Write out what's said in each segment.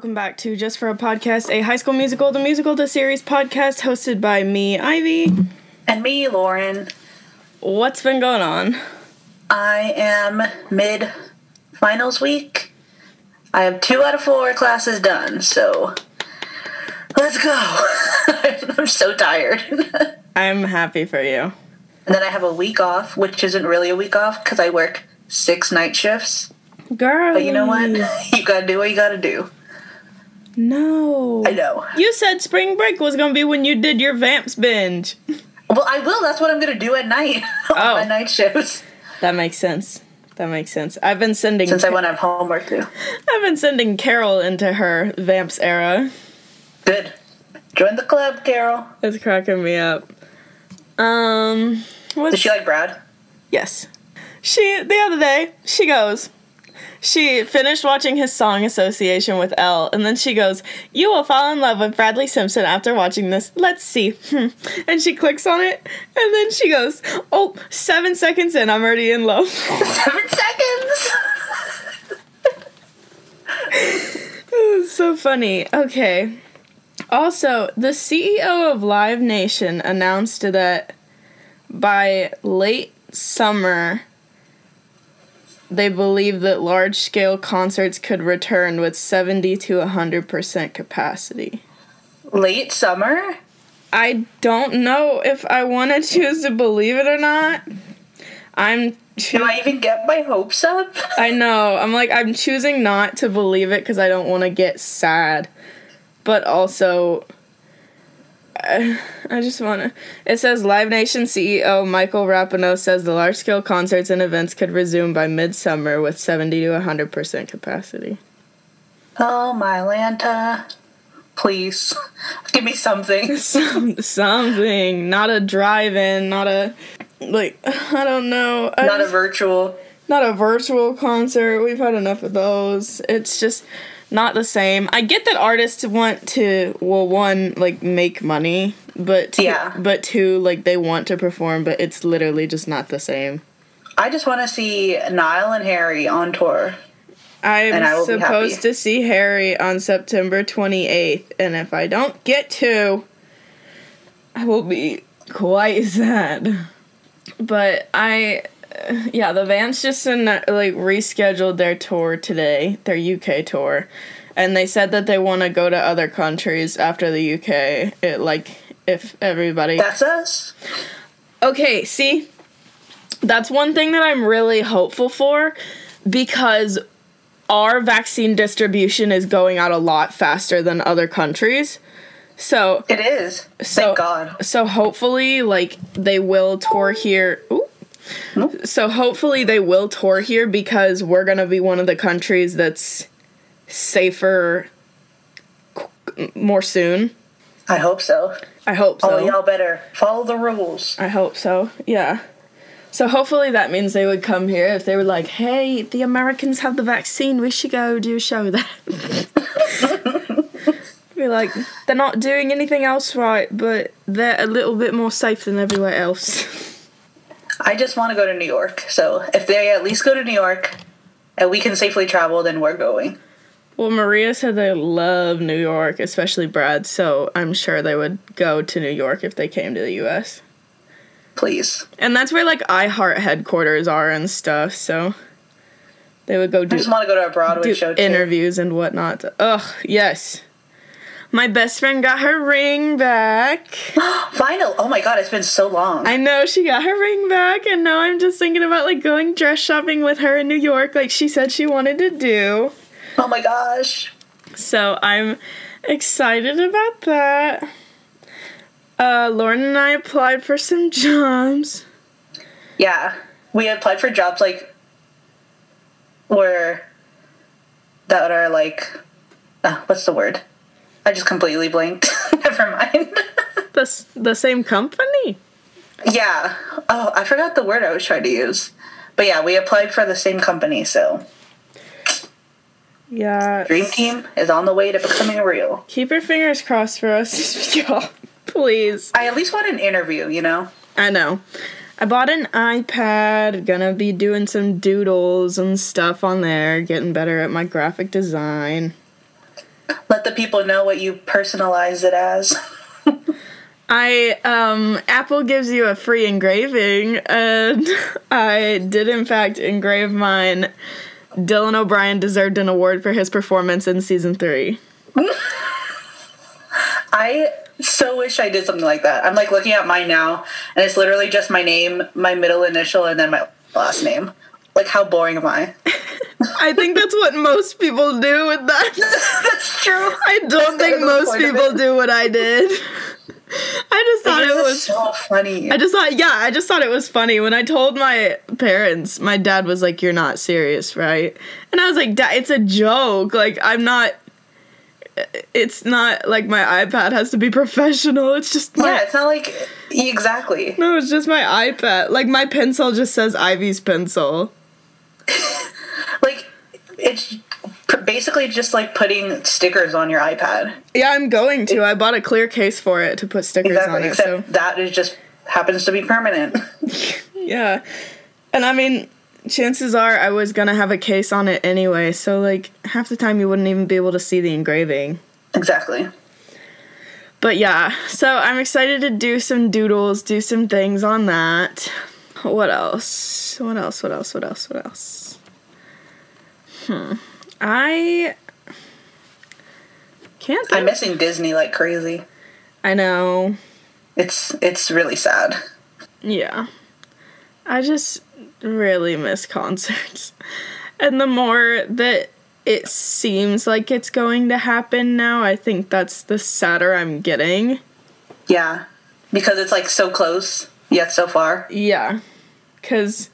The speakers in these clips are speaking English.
welcome back to Just for a Podcast, a high school musical, the musical, the series podcast hosted by me, Ivy. And me, Lauren. What's been going on? I am mid finals week. I have two out of four classes done, so let's go. I'm so tired. I'm happy for you. and then I have a week off, which isn't really a week off because I work six night shifts. Girl. But you know what? You gotta do what you gotta do. No. I know. You said spring break was gonna be when you did your Vamps binge. Well, I will. That's what I'm gonna do at night. on Oh. my night shifts. That makes sense. That makes sense. I've been sending Since I won't have homework too. I've been sending Carol into her Vamps era. Good. Join the club, Carol. It's cracking me up. Um what's Does she like Brad? Yes. She the other day, she goes, she finished watching his song Association with Elle, and then she goes, You will fall in love with Bradley Simpson after watching this. Let's see. And she clicks on it, and then she goes, Oh, seven seconds in, I'm already in love. Seven seconds. So funny. Okay. Also, the CEO of Live Nation announced that by late summer, they believe that large scale concerts could return with 70 to 100% capacity. Late summer. I don't know if I want to choose to believe it or not. I'm Do I even get my hopes up? I know. I'm like I'm choosing not to believe it because I don't want to get sad, but also I, I just want to. It says Live Nation CEO Michael Rapino says the large scale concerts and events could resume by midsummer with 70 to 100 percent capacity. Oh, my Lanta. Please. Give me something. Some, something, not a drive-in, not a like I don't know. I Not a virtual. not a virtual concert. We've had enough of those. It's just not the same. I get that artists want to well one like make money, but two, Yeah. but two like they want to perform, but it's literally just not the same. I just want to see Niall and Harry on tour. I'm supposed to see Harry on September 28th, and if I don't get to, I will be quite sad. But I, yeah, the Vamps just in, like rescheduled their tour today, their UK tour, and they said that they want to go to other countries after the UK. It like if everybody That's us. Okay, see? That's one thing that I'm really hopeful for because our vaccine distribution is going out a lot faster than other countries. So, It is. so Thank God. So hopefully like they will tour here. Ooh. Nope. So hopefully they will tour here because we're going to be one of the countries that's safer more soon. I hope so. I hope so. Oh, y'all better follow the rules. I hope so. Yeah. So hopefully that means they would come here if they were like, "Hey, the Americans have the vaccine. We should go do a show there." Be like, they're not doing anything else right, but they're a little bit more safe than everywhere else. I just want to go to New York. So if they at least go to New York and we can safely travel, then we're going. well, Maria said they love New York, especially Brad, so I'm sure they would go to New York if they came to the US. Please. And that's where like iHeart headquarters are and stuff, so they would go do I just want to go to a Broadway show too. interviews and whatnot. Ugh, yes. My best friend got her ring back. Final. Oh my God, it's been so long. I know she got her ring back, and now I'm just thinking about like going dress shopping with her in New York, like she said she wanted to do. oh my gosh. So I'm excited about that. Uh, Lauren and I applied for some jobs. Yeah. We applied for jobs like where that are like uh, what's the word? I just completely blanked. Never mind. The the same company. yeah. Oh, I forgot the word I was trying to use. But yeah, we applied for the same company, so Yeah. Dream Team is on the way to becoming real. Keep your fingers crossed for us, y'all. Please. I at least want an interview, you know? I know. I bought an iPad, gonna be doing some doodles and stuff on there, getting better at my graphic design. Let the people know what you personalize it as. I um Apple gives you a free engraving and I did in fact engrave mine. Dylan O'Brien deserved an award for his performance in season 3. I so wish I did something like that. I'm like looking at mine now, and it's literally just my name, my middle initial, and then my last name. Like, how boring am I? I think that's what most people do with that. That's true. I don't think most people do what I did. I just thought it was so funny. I just thought, yeah, I just thought it was funny when I told my parents. My dad was like, "You're not serious, right?" And I was like, "Dad, it's a joke. Like, I'm not. It's not like my iPad has to be professional. It's just my yeah, it's not like exactly. no, it's just my iPad. Like my pencil just says Ivy's pencil. Like, it's basically just like putting stickers on your iPad. Yeah, I'm going to. I bought a clear case for it to put stickers on it. Except So that is just happens to be permanent. yeah, and I mean, chances are I was gonna have a case on it anyway. So like half the time you wouldn't even be able to see the engraving. exactly. But yeah, so I'm excited to do some doodles, do some things on that. What else? What else? What else? What else? What else? Hmm. I can't. I'm missing Disney like crazy. I know. It's it's really sad. Yeah. I just really miss concerts. And the more that it seems like it's going to happen now, I think that's the sadder I'm getting. Yeah, because it's like so close yet so far. Yeah. Cuz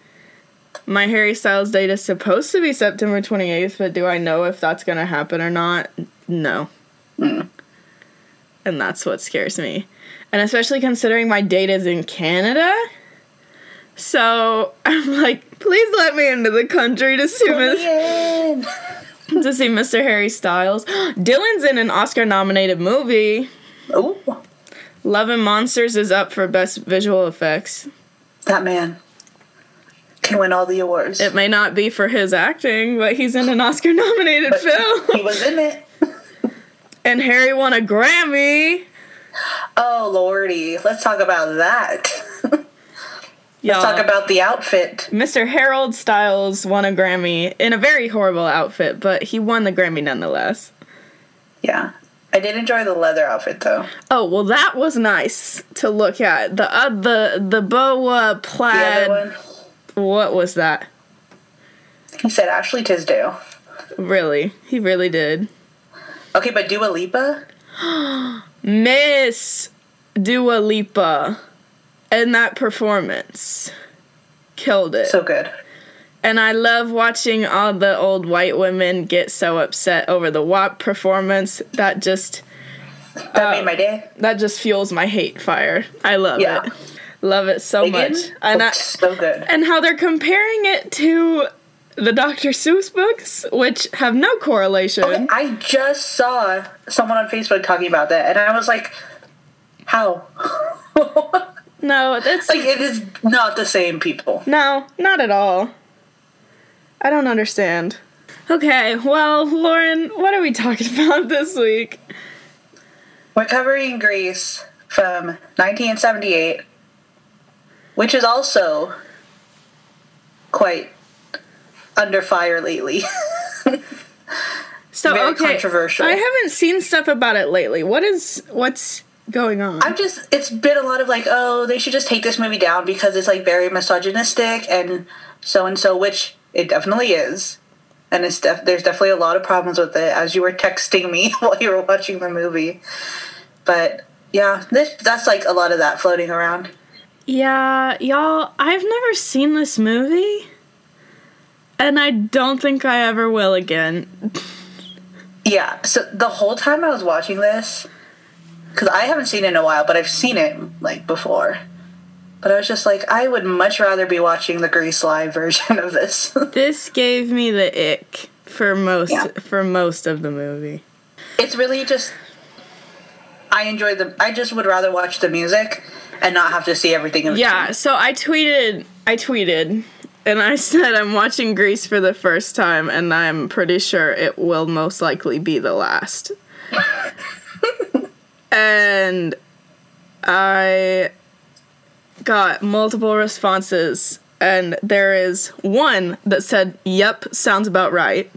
my Harry Styles date is supposed to be September 28th, but do I know if that's going to happen or not? No. Hmm. And that's what scares me. And especially considering my date is in Canada. So I'm like, please let me into the country to see, to see Mr. Harry Styles. Dylan's in an Oscar nominated movie. Oh, Love and Monsters is up for Best Visual Effects. that man can win all the awards. It may not be for his acting, but he's in an Oscar nominated film. he was in it. And Harry won a Grammy. Oh lordy, let's talk about that. Let's talk about the outfit. Mr. Harold Styles won a Grammy in a very horrible outfit, but he won the Grammy nonetheless. Yeah, I did enjoy the leather outfit though. Oh well, that was nice to look at. The uh, the the boa The plaid. one, What was that? he said Ashley Tisdale. Really, he really did. Okay, but Dua Lipa. Miss Dua Lipa, and that performance killed it. So good. And I love watching all the old white women get so upset over the WAP performance. That just That made my uh, day. that just fuels my hate fire. I love Yeah. it. Love it so Megan much. And I, so good. and how they're comparing it to the Dr. Seuss books, which have no correlation. Okay, I just saw someone on Facebook talking about that, and I was like, "How? No, that's like it is not the same people." no, not at all. I don't understand. Okay, well, Lauren, what are we talking about this week? We're covering Grease from 1978, which is also quite under fire lately. So Very okay, controversial. I haven't seen stuff about it lately. What is what's going on? I'm just, it's been a lot of like, oh, they should just take this movie down because it's like very misogynistic and so and so, which it definitely is. And it's def- there's definitely a lot of problems with it, as you were texting me while you were watching the movie. But yeah, this that's like a lot of that floating around. Yeah, y'all, I've never seen this movie. And I don't think I ever will again. Yeah, so the whole time I was watching this, because I haven't seen it in a while, but I've seen it like before. But I was just like, I would much rather be watching the Grease Live version of this. This gave me the ick for most Yeah. for most of the movie. it's really just I enjoy the I just would rather watch the music and not have to see everything. In Yeah, so I tweeted, I tweeted, and I said I'm watching Grease for the first time, and I'm pretty sure it will most likely be the last. and I got multiple responses, and there is one that said, Yep, sounds about right.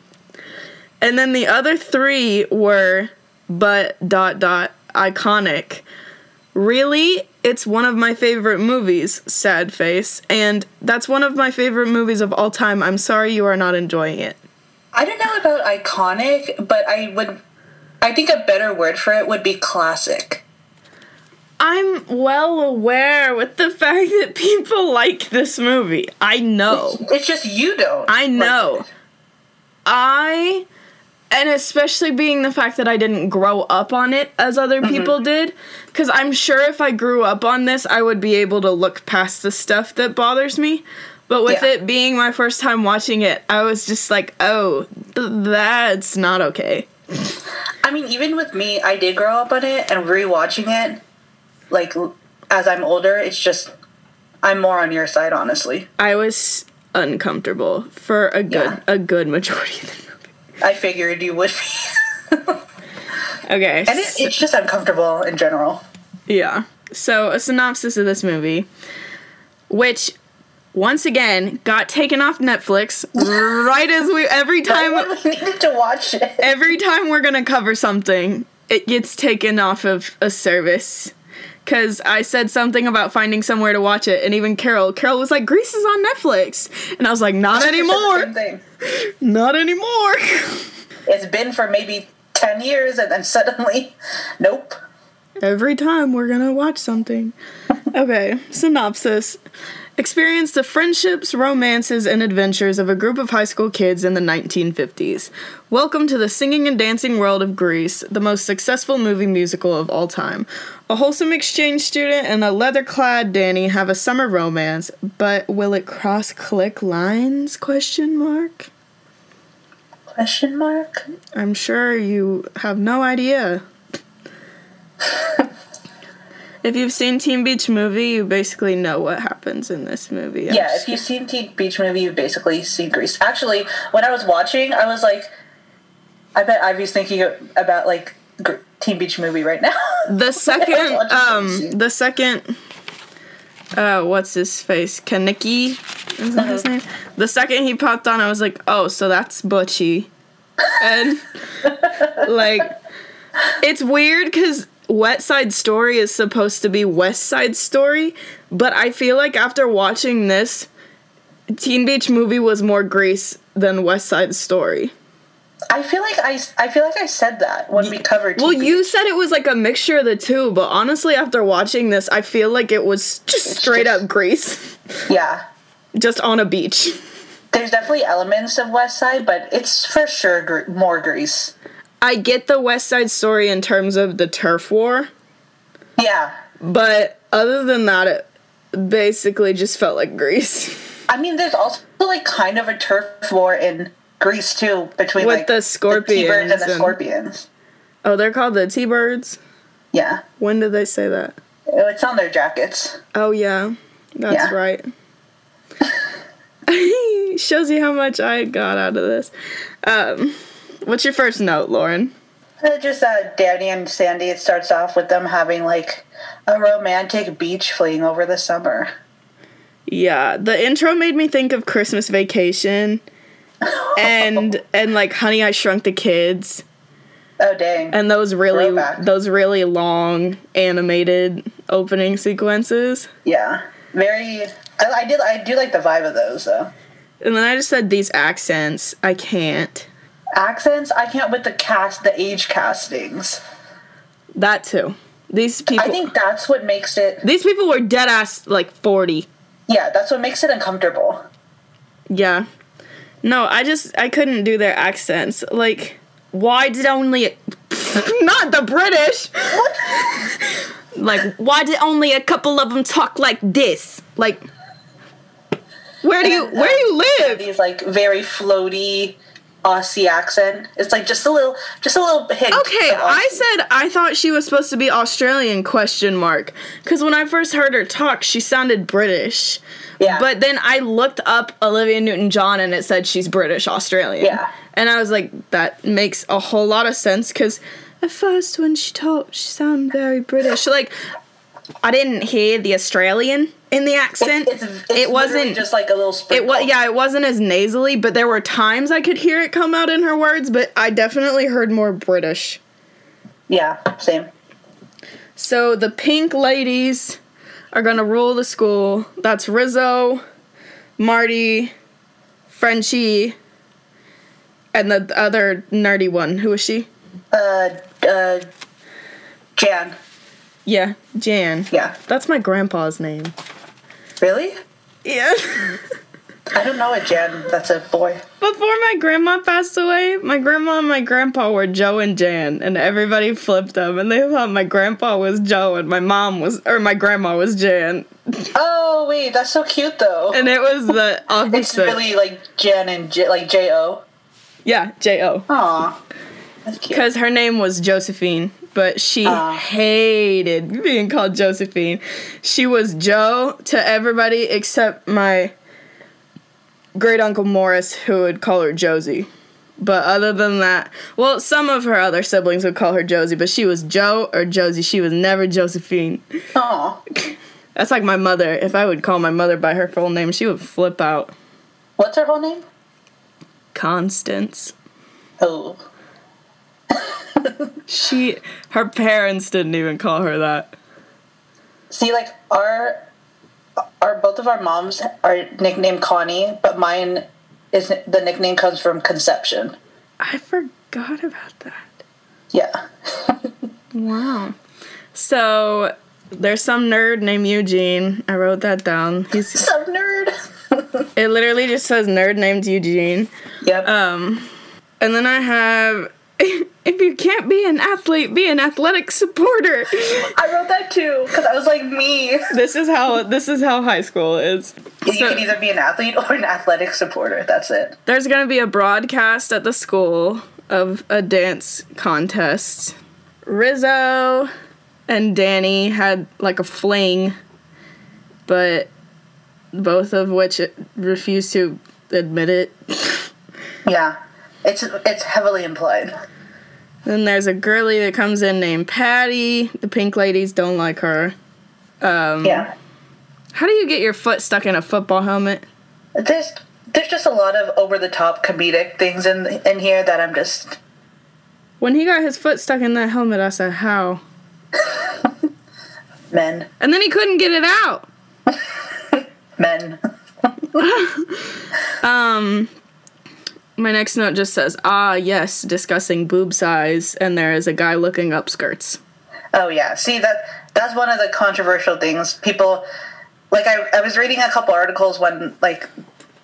And then the other three were, but dot dot iconic. Really? It's one of my favorite movies, sad face, and that's one of my favorite movies of all time. I'm sorry you are not enjoying it. I don't know about iconic, but I would. I think a better word for it would be classic. I'm well aware with the fact that people like this movie. I know. It's just you don't. I like know. it. I and especially being the fact that I didn't grow up on it as other mm-hmm. people did cuz I'm sure if I grew up on this I would be able to look past the stuff that bothers me. But with Yeah. it being my first time watching it, I was just like, "Oh, th- that's not okay." I mean, even with me, I did grow up on it, and rewatching it, like as I'm older, it's just I'm more on your side, honestly. I was uncomfortable for a good Yeah. a good majority of the. I figured you would be, Okay. and it, it's just uncomfortable in general. Yeah. So, a synopsis of this movie, which once again got taken off Netflix right as we every time we needed to watch it. every time we're going to cover something, it gets taken off of a service. Cause I said something about finding somewhere to watch it, and even Carol, Carol was like, "Grease is on Netflix," and I was like, "Not anymore, not anymore." It's been for maybe ten years, and then suddenly, nope. Every time we're gonna watch something. Okay, synopsis. Experienced the friendships, romances, and adventures of a group of high school kids in the 1950s. Welcome to the singing and dancing world of Grease, the most successful movie musical of all time. A wholesome exchange student and a leather-clad Danny have a summer romance, but will it cross clique lines? Question mark. Question mark. I'm sure you have no idea. If you've seen Teen Beach Movie, you basically know what happens in this movie. I'm Yeah, just- if you've seen Teen Beach Movie, you've basically seen Grease. Actually, when I was watching, I was like, I bet Ivy's thinking about like Teen Beach Movie right now. the second, um, the second, uh, what's his face? Kenickie? Is that his name? The second he popped on, I was like, oh, so that's Butchy. And, like, it's weird because West Side Story is supposed to be West Side Story, but I feel like after watching this, Teen Beach Movie was more Grease than West Side Story. I feel like I, I feel like I said that when we covered. Teen Well, Beach. you said it was like a mixture of the two, but honestly, after watching this, I feel like it was just straight just- up Grease, yeah. just on a beach. There's definitely elements of West Side, but it's for sure more Grease. I get the West Side Story in terms of the turf war, Yeah. but other than that, it basically just felt like Grease. I mean, there's also like kind of a turf war in Grease too between With like the T-Birds Scorpions and the and- Scorpions. Oh, they're called the T Birds. Yeah, When did they say that? it's on their jackets. Oh yeah, that's Yeah. right. Shows you how much I got out of this. Um, what's your first note, Lauren? Uh, Just uh, Danny and Sandy. It starts off with them having like a romantic beach fling over the summer. Yeah, the intro made me think of Christmas Vacation and and like Honey I Shrunk the Kids Oh dang! and those really Throwback. those really long animated opening sequences. yeah, very. I, I did. I do like the vibe of those though. And then I just said these accents. I can't. Accents. I can't with the cast, the age castings. That too. These people I think that's what makes it. these people were dead ass like 40. Yeah, that's what makes it uncomfortable. Yeah. No, I just I couldn't do their accents. Like why did only not the British? like why did only a couple of them talk like this? Like where do you where do you live? These like very floaty, Aussie accent. It's like just a little, just a little hint. Okay, I said I thought she was supposed to be Australian question mark cuz when I first heard her talk, she sounded British. Yeah. But then I looked up Olivia Newton-John and it said she's British Australian. Yeah. And I was like that makes a whole lot of sense cuz at first when she talked, she sounded very British. Like I didn't hear the Australian in the accent. It's, it's, it's it wasn't just like a little. it was yeah, it wasn't as nasally, but there were times I could hear it come out in her words, but I definitely heard more British. Yeah, same. So the pink ladies are gonna rule the school. That's Rizzo, Marty, Frenchie, and the other nerdy one. Who is she? Uh, uh, Jan. Yeah, Jan. Yeah. That's my grandpa's name. Really? Yeah. I don't know a Jan. That's a boy. Before my grandma passed away, my grandma and my grandpa were Joe and Jan, and everybody flipped them, and they thought my grandpa was Joe and my mom was, or my grandma was Jan, Oh wait, that's so cute though. and it was the opposite. it's really like Jan and J- like J O. yeah, J O. Aw, that's cute. Because her name was Josephine, but she Ah. hated being called Josephine. She was Joe to everybody except my great uncle Morris, who would call her Josie. But other than that, well, some of her other siblings would call her Josie, but she was Joe or Josie. She was never Josephine. Oh. That's like my mother. If I would call my mother by her full name, she would flip out. what's her full name? Constance. Oh, She, her parents didn't even call her that. see, like our, our both of our moms are nicknamed Connie, but mine is the nickname comes from conception. I forgot about that. Yeah. Wow. So there's some nerd named Eugene. I wrote that down. He's Some nerd. it literally just says nerd named Eugene. yep. Um and then I have if you can't be an athlete, be an athletic supporter. I wrote that too because I was like me. This is how this is how high school is. You So- can either be an athlete or an athletic supporter. That's it. There's gonna be a broadcast at the school of a dance contest. Rizzo and Danny had like a fling, but both of which refused to admit it. Yeah. It's it's heavily implied. Then there's a girly that comes in named Patty. The pink ladies don't like her. Um, Yeah. How do you get your foot stuck in a football helmet? There's there's just a lot of over the top comedic things in in here that I'm just When he got his foot stuck in that helmet, I said, How? men And then he couldn't get it out. men. Um, my next note just says, ah, yes, discussing boob size, and there is a guy looking up skirts. Oh yeah. See that that's one of the controversial things. People like I I was reading a couple articles when like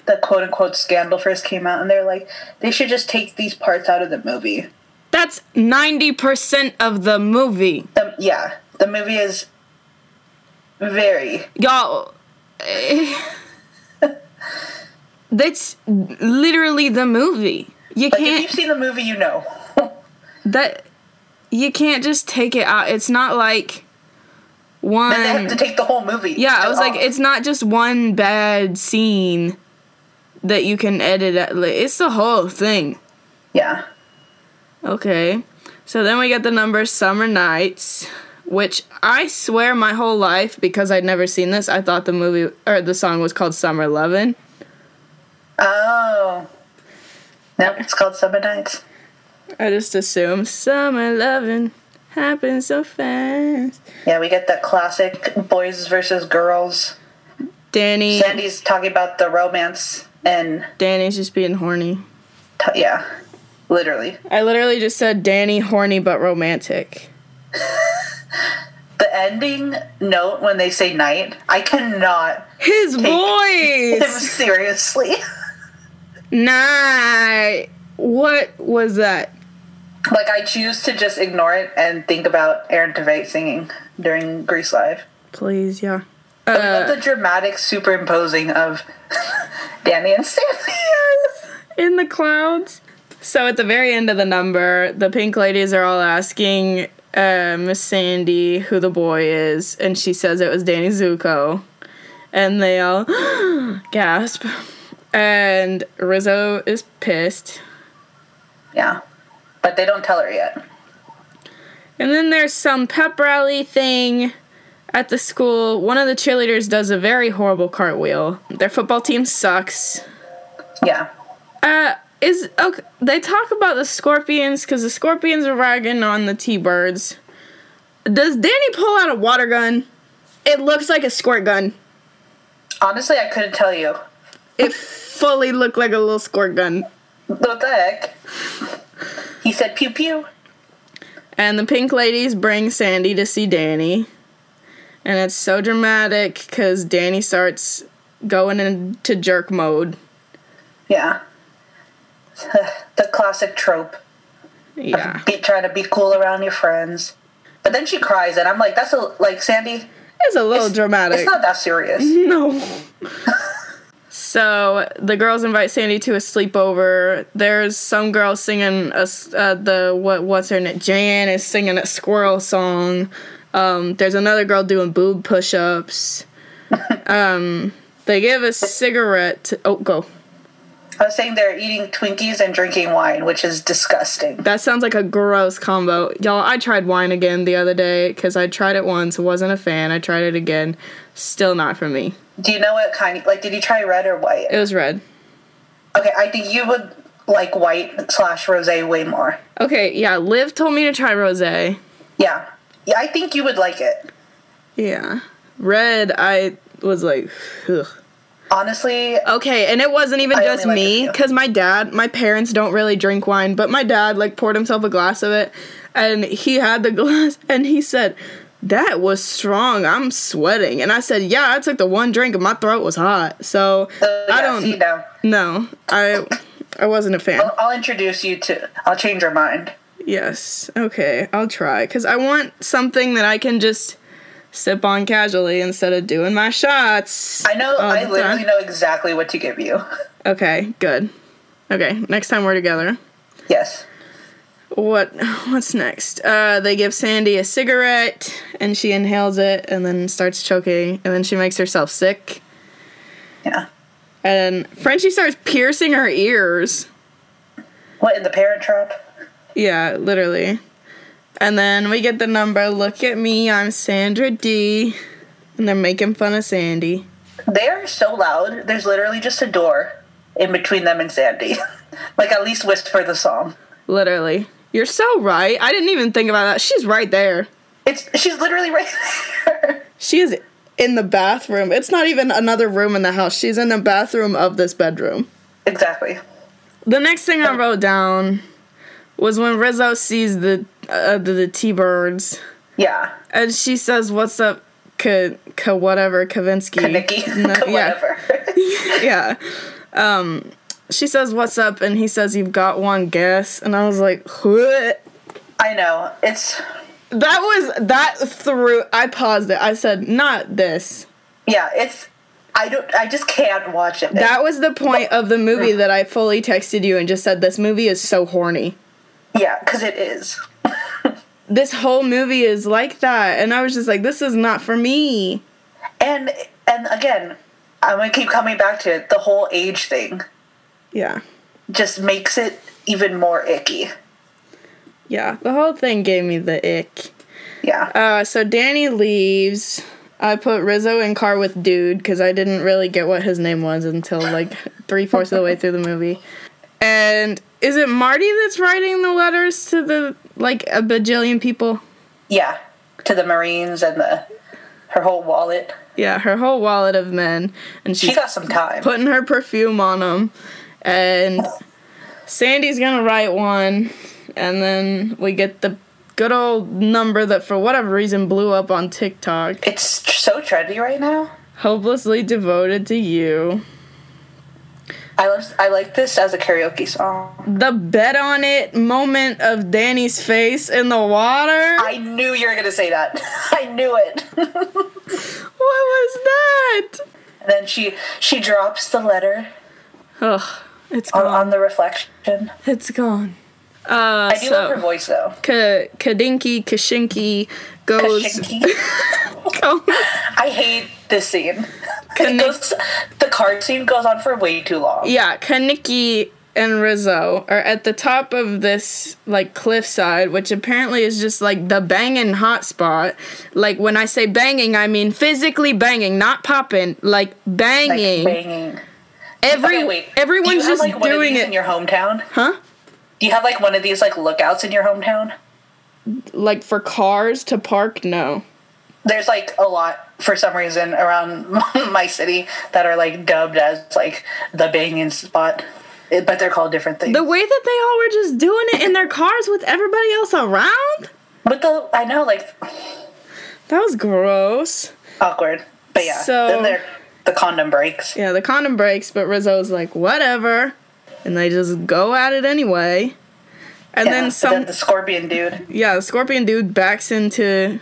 the quote unquote scandal first came out and they're like they should just take these parts out of the movie. That's 90% of the movie. The, yeah, the movie is very Y'all. That's literally the movie. You like can't If you've seen the movie you know. that you can't just take it out. It's not like one Then they have to take the whole movie. Yeah, I was like, it's not just one bad scene that you can edit. At. like, It's the whole thing. yeah. Okay. So then we get the number Summer Nights, which I swear my whole life, because I'd never seen this, I thought the movie or the song was called Summer Lovin'. Oh. Nope, it's called Summer Nights. I just assume Summer loving happens so fast. Yeah, we get that classic boys versus girls. Danny, Sandy's talking about the romance and Danny's just being horny. t- yeah, literally. I literally just said Danny horny but romantic. The ending note when they say night, I cannot His take him voice. seriously. Night. What was that? like I choose to just ignore it and think about Aaron Tveit singing during Grease Live. Please, yeah. But Uh, the dramatic superimposing of Danny and Sandy. in the clouds. So at the very end of the number, the pink ladies are all asking uh, Miss Sandy who the boy is, and she says it was Danny Zuko. And they all gasp. And Rizzo is pissed. Yeah. But they don't tell her yet. And then there's some pep rally thing at the school. One of the cheerleaders does a very horrible cartwheel. Their football team sucks. Yeah. Uh, is okay. They talk about the scorpions because the scorpions are ragging on the T-birds. Does Danny pull out a water gun? It looks like a squirt gun. Honestly, I couldn't tell you. It fully looked like a little squirt gun. What the heck? He said pew pew. And the pink ladies bring Sandy to see Danny. And it's so dramatic because Danny starts going into jerk mode. Yeah. the classic trope. Yeah. Be trying to be cool around your friends. But then she cries, and I'm like, that's a like Sandy. It's a little dramatic. It's not that serious. No. so the girls invite Sandy to a sleepover. There's some girl singing a uh, the what what's her name? Jan is singing a squirrel song. Um, there's another girl doing boob push-ups. um, they give a cigarette. To, oh, go. I was saying they're eating Twinkies and drinking wine, which is disgusting. That sounds like a gross combo. Y'all, I tried wine again the other day because I tried it once, wasn't a fan. I tried it again, still not for me. Do you know what kind? Like, did you try red or white? It was red. Okay, I think you would like white slash rosé way more. Okay, yeah, Liv told me to try rosé. Yeah, yeah, I think you would like it. Yeah. Red, I was like, ugh. Honestly, Okay, and it wasn't even I just only like a me, because my dad, my parents don't really drink wine, but my dad, like, poured himself a glass of it, and he had the glass, and he said, that was strong. I'm sweating. And I said, yeah, I took the one drink and my throat was hot. So, uh, I yeah, don't, see, no. no, I, I wasn't a fan. I'll, I'll introduce you to. I'll change your mind. Yes. Okay, I'll try cuz I want something that I can just sip on casually instead of doing my shots. I know. I literally time. know exactly what to give you. Okay, good. Okay, next time we're together. yes. What what's next? Uh they give Sandy a cigarette and she inhales it and then starts choking and then she makes herself sick. Yeah. And Frenchie starts piercing her ears. What in the Parent Trap? Yeah, literally. And then we get the number, look at me, I'm Sandra Dee. And they're making fun of Sandy. They are so loud. There's literally just a door in between them and Sandy. like at least whisper the song. Literally. You're so right. I didn't even think about that. She's right there. It's she's literally right there. She is in the bathroom. It's not even another room in the house. She's in the bathroom of this bedroom. exactly. The next thing I wrote down was when Rizzo sees the uh, the, the T-birds Yeah. and she says, "What's up, Ka, Ka whatever Kavinsky?" Nikki. No, yeah. Whatever. yeah. Um, she says, "What's up?" and he says, "You've got one guess." And I was like, "What?" I know. It's That was that through. I paused it. I said, "Not this." yeah, it's I don't I just can't watch it. That was the point of the movie that I fully texted you and just said, "This movie is so horny." Yeah, cuz it is. This whole movie is like that, and I was just like, "This is not for me." And and again, I'm going to keep coming back to it. The whole age thing Yeah, just makes it even more icky. yeah. The whole thing gave me the ick. Yeah. Uh, so Danny leaves. I put Rizzo in car with dude because I didn't really get what his name was until like three fourths of the way through the movie. And is it Marty that's writing the letters to the like a bajillion people? Yeah. To the Marines and the her whole wallet. Yeah, her whole wallet of men, and She she's got some time. putting her perfume on them. And Sandy's gonna write one, and then we get the good old number that for whatever reason blew up on TikTok. It's so trendy right now. Hopelessly devoted to you. I love I like this as a karaoke song. The bet on it moment of Danny's face in the water. I knew you were going to say that. I knew it. What was that? And then she she drops the letter. Ugh. It's on, gone. on the reflection. It's gone. Uh, I do love her voice though. Ka- Kadinky Kashinky goes. Shinky. goes I hate this scene. It goes, card scene goes on for way too long. yeah, Kenickie and Rizzo are at the top of this like cliffside, which apparently is just like the banging hot spot. Like when I say banging, I mean physically banging, not popping. Like Like banging. banging. Every Okay, wait. everyone's do you have, just like, one of doing these it, in your hometown. huh? Do you have like one of these like lookouts in your hometown? Like for cars to park, no. There's like a lot for some reason around my city that are like dubbed as like the banging spot, but they're called different things. The way that they all were just doing it in their cars with everybody else around, but the I know like that was gross. awkward. But yeah, So- then the condom breaks. Yeah, the condom breaks, but Rizzo's like, whatever. And they just go at it anyway. And Yeah, then some, the scorpion dude. yeah, the scorpion dude backs into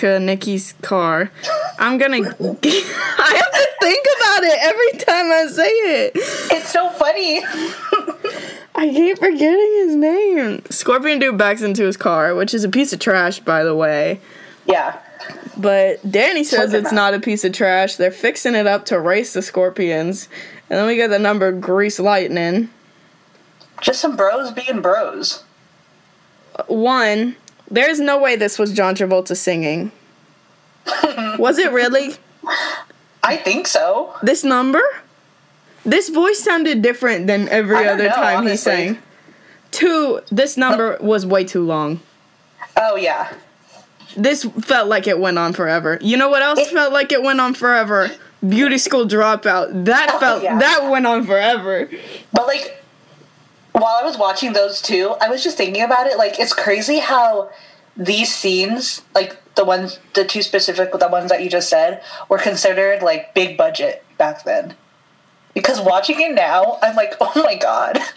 Nikki's car. I'm gonna, I have to think about it every time I say it. It's so funny. I keep forgetting his name. Scorpion dude backs into his car, which is a piece of trash, by the way. Yeah. But Danny says it's not a piece of trash. They're fixing it up to race the scorpions. And then we get the number Grease Lightning. Just some bros being bros. One, there's no way this was John Travolta singing. was it really? I think so. This number? This voice sounded different than every other know, time he sang. Two, this number was way too long. Oh yeah. This felt like it went on forever. You know what else It- felt like it went on forever? Beauty School Dropout. That Oh, felt yeah. that went on forever. But like while I was watching those two, I was just thinking about it. Like it's crazy how these scenes, like the ones the two specific the ones that you just said, were considered like big budget back then. Because watching it now, I'm like, oh my god.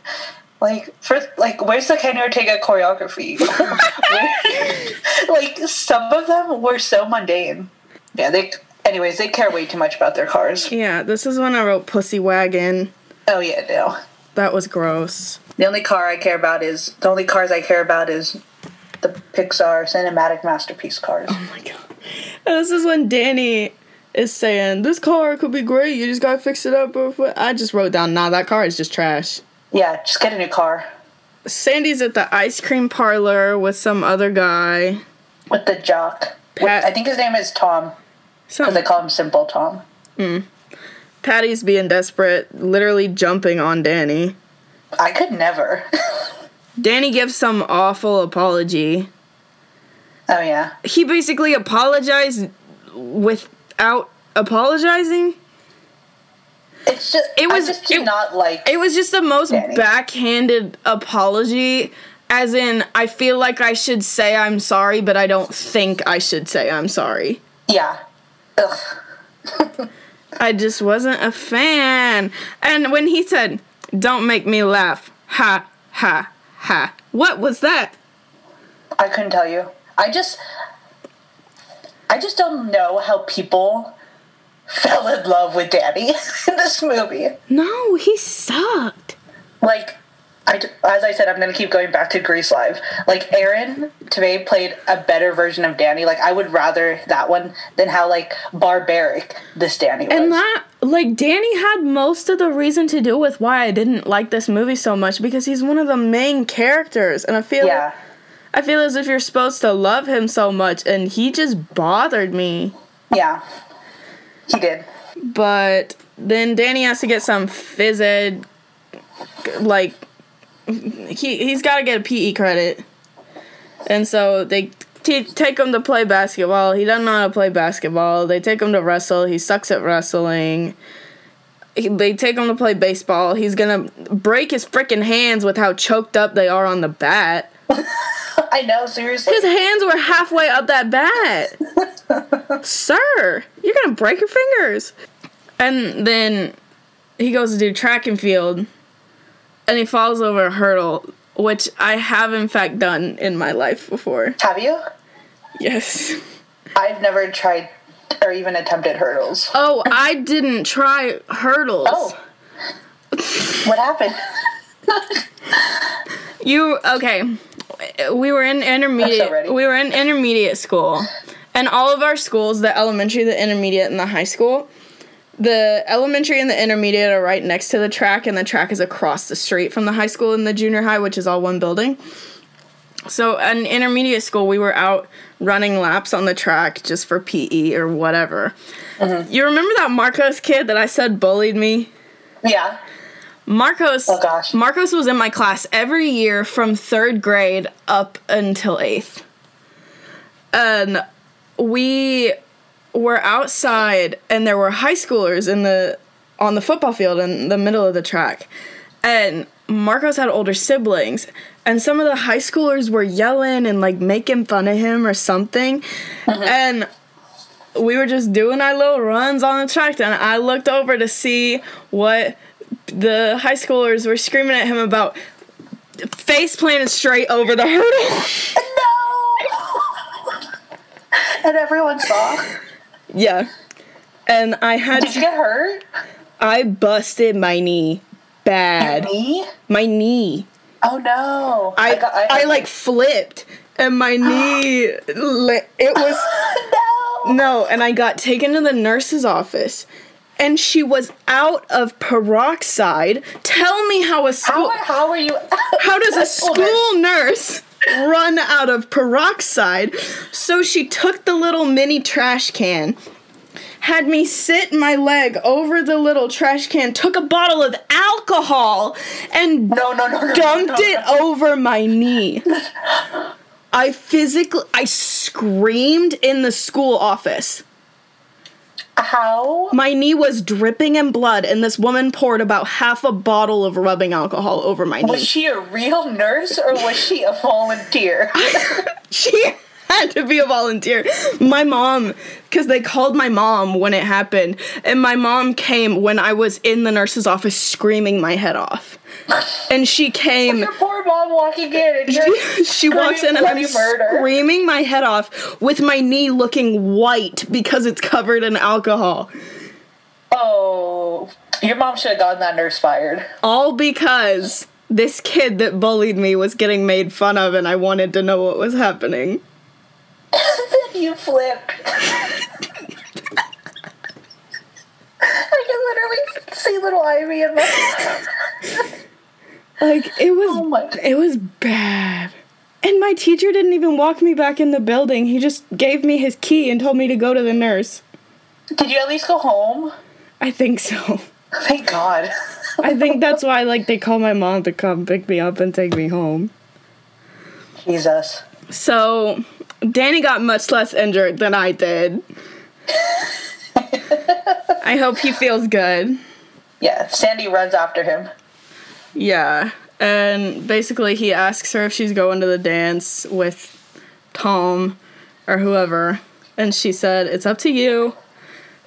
Like for like where's the Kenny Ortega choreography? Like some of them were so mundane. Yeah, they anyways, they care way too much about their cars. Yeah, this is when I wrote Pussy Wagon. Oh yeah, no. That was gross. The only car I care about is the only cars I care about is the Pixar cinematic masterpiece cars. Oh my god. And this is when Danny is saying, This car could be great, you just gotta fix it up. I just wrote down, Nah, that car is just trash. Yeah, just get a new car Sandy's at the ice cream parlor with some other guy. with the jock. With- I think his name is Tom because they call him Simple Tom. Hmm. Patty's being desperate, literally jumping on Danny. I could never. Danny gives some awful apology. oh yeah, He basically apologized without apologizing. it's just It was- just it- not like. It was just the most Danny. backhanded apology. As in, I feel like I should say I'm sorry, but I don't think I should say I'm sorry. yeah, ugh. I just wasn't a fan. And when he said, Don't make me laugh, ha, ha, ha, what was that? I couldn't tell you. I just, I just don't know how people fell in love with Danny in this movie. No, he sucked. like I, as I said, I'm gonna keep going back to Grease Live. Like Aaron Tveit played a better version of Danny. Like I would rather that one than how like barbaric this Danny was. And that, like, Danny had most of the reason to do with why I didn't like this movie so much because he's one of the main characters. And I feel yeah, I feel as if you're supposed to love him so much, and he just bothered me. yeah, he did. But then Danny has to get some fizzed, like he he's got to get a PE credit, and so they t- take him to play basketball. He doesn't know how to play basketball. They take him to wrestle. He sucks at wrestling. He- They take him to play baseball. He's gonna break his freaking hands with how choked up they are on the bat. I know, seriously. His hands were halfway up that bat. Sir, you're gonna break your fingers. And then he goes to do track and field and he falls over a hurdle, which I have in fact done in my life before. Have you? Yes. I've never tried or even attempted hurdles. Oh, I didn't try hurdles. Oh, What happened? You okay? We were in intermediate. ready. we were in intermediate school, and all of our schools, the elementary, the intermediate, and the high school, the elementary and the intermediate are right next to the track, and the track is across the street from the high school and the junior high, which is all one building. So, in intermediate school, we were out running laps on the track just for PE or whatever. Mm-hmm. You remember that Marcos kid that I said bullied me? Yeah. Marcos. Oh, gosh. Marcos was in my class every year from third grade up until eighth. And we were outside, and there were high schoolers in the on the football field in the middle of the track, and Marcos had older siblings, and some of the high schoolers were yelling and like making fun of him or something, mm-hmm. and we were just doing our little runs on the track, and I looked over to see what the high schoolers were screaming at him about face planted straight over the hurdle. No. and everyone saw. Yeah. And I had Did you get hurt? I busted my knee bad. Me? My knee. Oh no. I got- I, like flipped and my knee li- it was no. no and I got taken to the nurse's office and she was out of peroxide. Tell me how a school How, how are you? How does a school nurse run out of peroxide? So she took the little mini trash can, had me sit my leg over the little trash can, took a bottle of alcohol, and No, no, no, no. dumped it over my knee. I physically I screamed in the school office. How? My knee was dripping in blood, and this woman poured about half a bottle of rubbing alcohol over my knee. Was she a real nurse or was she a volunteer? she had to be a volunteer. My mom, because they called my mom when it happened, and my mom came when I was in the nurse's office screaming my head off. And she came. Oh, your poor mom walking in and you're she walks in and I'm murder. screaming my head off with my knee looking white because it's covered in alcohol. Oh, your mom should have gotten that nurse fired. All because this kid that bullied me was getting made fun of and I wanted to know what was happening. you flipped. I can literally see little Ivy in my. Like it was Oh my- it was bad. And my teacher didn't even walk me back in the building. He just gave me his key and told me to go to the nurse. Did you at least go home? I think so. Thank God. I think that's why like they call my mom to come pick me up and take me home. Jesus. So Danny got much less injured than I did. I hope he feels good. Yeah, Sandy runs after him. Yeah. And basically he asks her if she's going to the dance with Tom or whoever. And she said, It's up to you.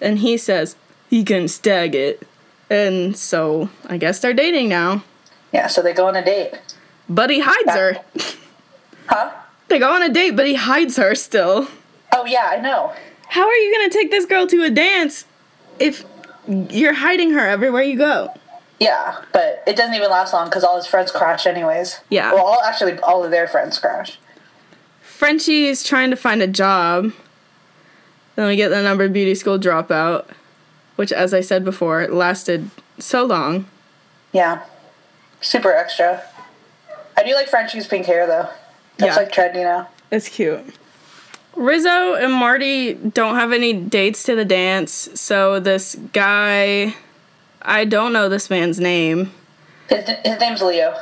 And he says, He can stag it. And so I guess they're dating now. Yeah, so they go on a date. But he hides her. Huh? They go on a date, but he hides her still. Oh, yeah, I know. How are you gonna take this girl to a dance if you're hiding her everywhere you go? Yeah, but it doesn't even last long because all his friends crash, anyways. Yeah. Well, all, actually, all of their friends crash. Frenchie's trying to find a job. Then we get the number beauty school dropout, which, as I said before, lasted so long. Yeah. Super extra. I do like Frenchie's pink hair, though. That's Yeah. like trendy now. It's cute. Rizzo and Marty don't have any dates to the dance, so this guy, I don't know this man's name, His, his name's Leo.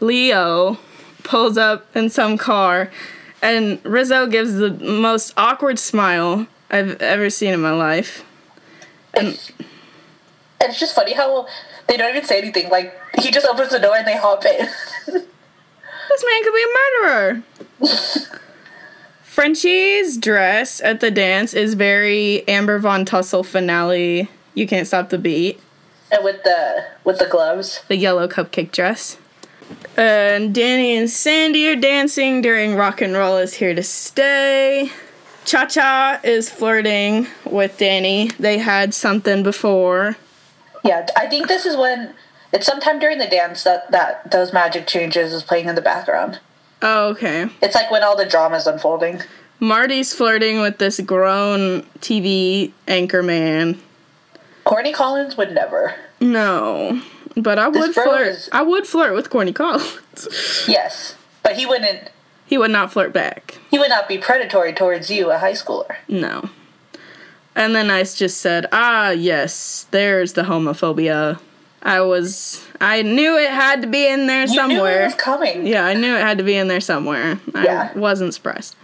Leo, pulls up in some car, and Rizzo gives the most awkward smile I've ever seen in my life. And it's just funny how they don't even say anything. Like, he just opens the door and they hop in. This man could be a murderer. Frenchie's dress at the dance is very Amber Von Tussle finale. You can't stop the beat. and with the with the gloves. The yellow cupcake dress. And Danny and Sandy are dancing during Rock and Roll is Here to Stay. Cha Cha is flirting with Danny. They had something before. Yeah, I think this is when It's sometime during the dance that that those magic changes is playing in the background. Oh, okay. It's like when all the drama's unfolding. Marty's flirting with this grown TV anchor man. Corny Collins would never. No, but I would flirt. is- I would flirt with Corny Collins. Yes, but he wouldn't. he would not flirt back. He would not be predatory towards you, a high schooler. No. And then I just said, ah, yes, there's the homophobia. I was, I knew it had to be in there somewhere. You knew it somewhere. was coming. Yeah, I knew it had to be in there somewhere. I Yeah. wasn't surprised.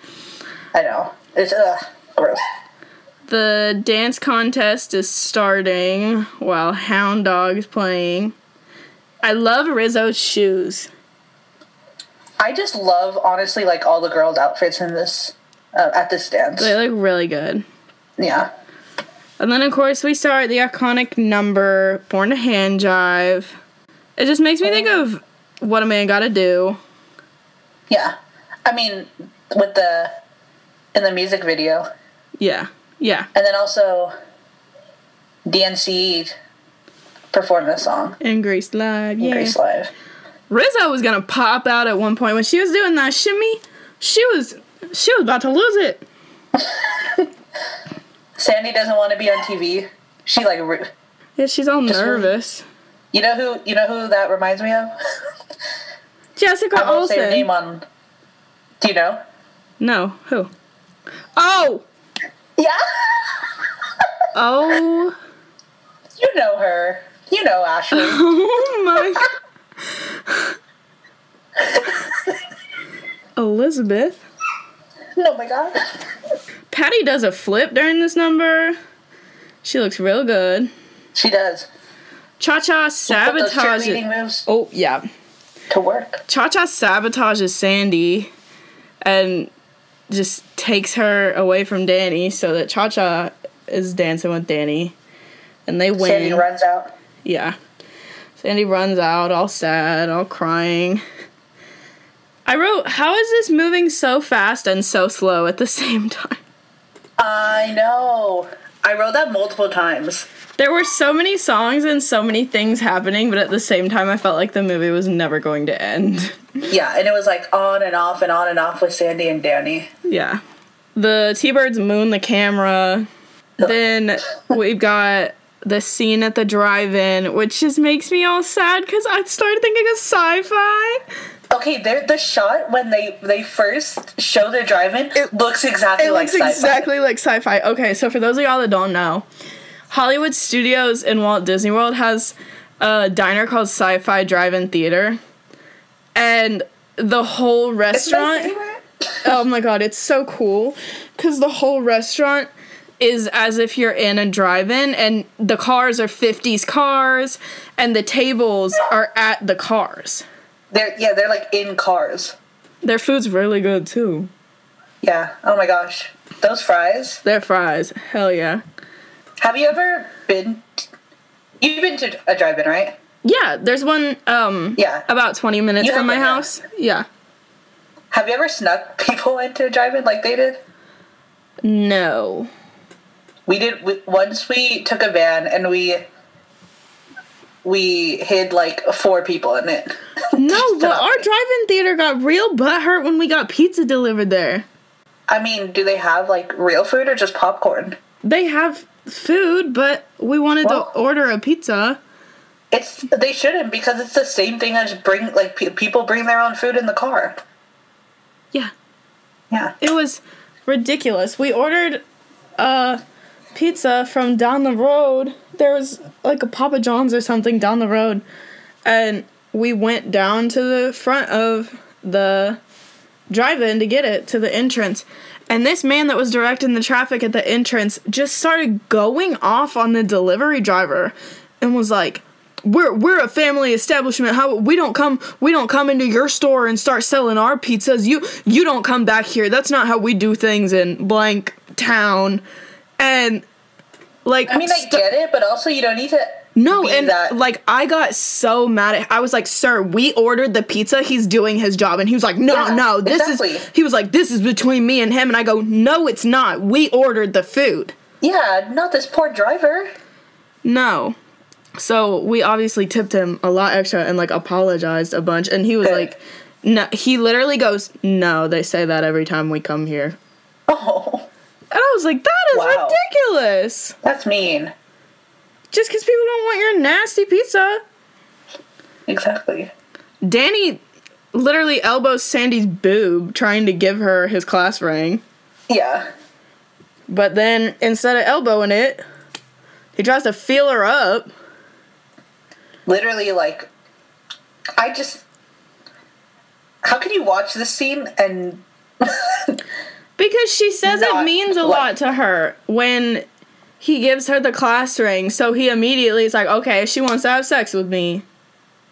I know. It's uh gross. The dance contest is starting while Hound Dog is playing. I love Rizzo's shoes. I just love, honestly, like all the girls' outfits in this uh, at this dance. They look really good. Yeah. And then, of course, we start the iconic number, Born to Hand Jive. It just makes me think of What a Man Gotta Do. Yeah. I mean, with the in the music video, Yeah, yeah. and then also DNCE performed this song And Grease Live, in yeah. Grease Live. Rizzo was gonna pop out at one point when she was doing that shimmy. She was, she was about to lose it. Sandy doesn't want to be on TV. She like, re- Yeah, she's all nervous. you know who you know who that reminds me of. Jessica I won't say her Olsen. name on. Do you know? No, who? Oh, Yeah. oh, You know her. You know Ashley. oh my. Elizabeth. oh my god. Patty does a flip during this number. She looks real good. She does. Cha Cha sabotages. Oh yeah, to work. Cha Cha sabotages Sandy, and just takes her away from Danny, so that Cha Cha is dancing with Danny, and they win. Sandy runs out. Yeah. Sandy runs out, all sad, all crying. I wrote, How is this moving so fast and so slow at the same time? I know. I wrote that multiple times. There were so many songs and so many things happening, but at the same time, I felt like the movie was never going to end. Yeah, and it was like on and off and on and off with Sandy and Danny. yeah. The T Birds moon the camera. Then we've got the scene at the drive in, which just makes me all sad because I started thinking of sci fi. Okay, there the shot when they they first show the drive-in it looks exactly It like looks sci-fi. exactly like sci-fi. Okay, so for those of y'all that don't know, Hollywood Studios in Walt Disney World has a diner called Sci-Fi Drive-In Theater, and the whole my restaurant. oh my god, it's so cool because the whole restaurant is as if you're in a drive-in, and the cars are '50s cars, and the tables are at the cars. They're yeah, they're like in cars. Their food's really good too. Yeah. Oh my gosh, those fries. Their fries, hell yeah. Have you ever been? t- You've been to a drive-in, right? Yeah, there's one um Yeah. about 20 minutes You from my house. Yeah. Have you ever snuck people into a drive-in like they did? No. We did. We, once we took a van and we we hid like four people in it. No, but our drive-in theater got real butthurt when we got pizza delivered there. I mean, do they have like real food or just popcorn? They have food, but we wanted Well- to order a pizza. It's they shouldn't because it's the same thing as bring like pe- people bring their own food in the car. Yeah. Yeah. It was ridiculous. We ordered a pizza from down the road. There was like a Papa John's or something down the road. And we went down to the front of the drive in to get it to the entrance. And this man that was directing the traffic at the entrance just started going off on the delivery driver and was like, we're we're a family establishment. How we don't come we don't come into your store and start selling our pizzas. You you don't come back here. That's not how we do things in blank town. And like I mean, I get it, but also you don't need to. no, and that- like I got so mad at I was like, "Sir, we ordered the pizza. He's doing his job." And he was like, "No, Yeah, no, this exactly. is." He was like, "This is between me and him." And I go, "No, it's not. We ordered the food." Yeah, not this poor driver. No. So we obviously tipped him a lot extra and like apologized a bunch. And he was like, no, he literally goes, no, they say that every time we come here. Oh, And I was like, that is Wow. ridiculous. that's mean. Just because people don't want your nasty pizza. Exactly. Danny literally elbows Sandy's boob trying to give her his class ring. Yeah. But then instead of elbowing it, he tries to feel her up. Literally, like, I just. How can you watch this scene and. Because she says it means a like- lot to her when he gives her the class ring. So he immediately is like, okay, she wants to have sex with me.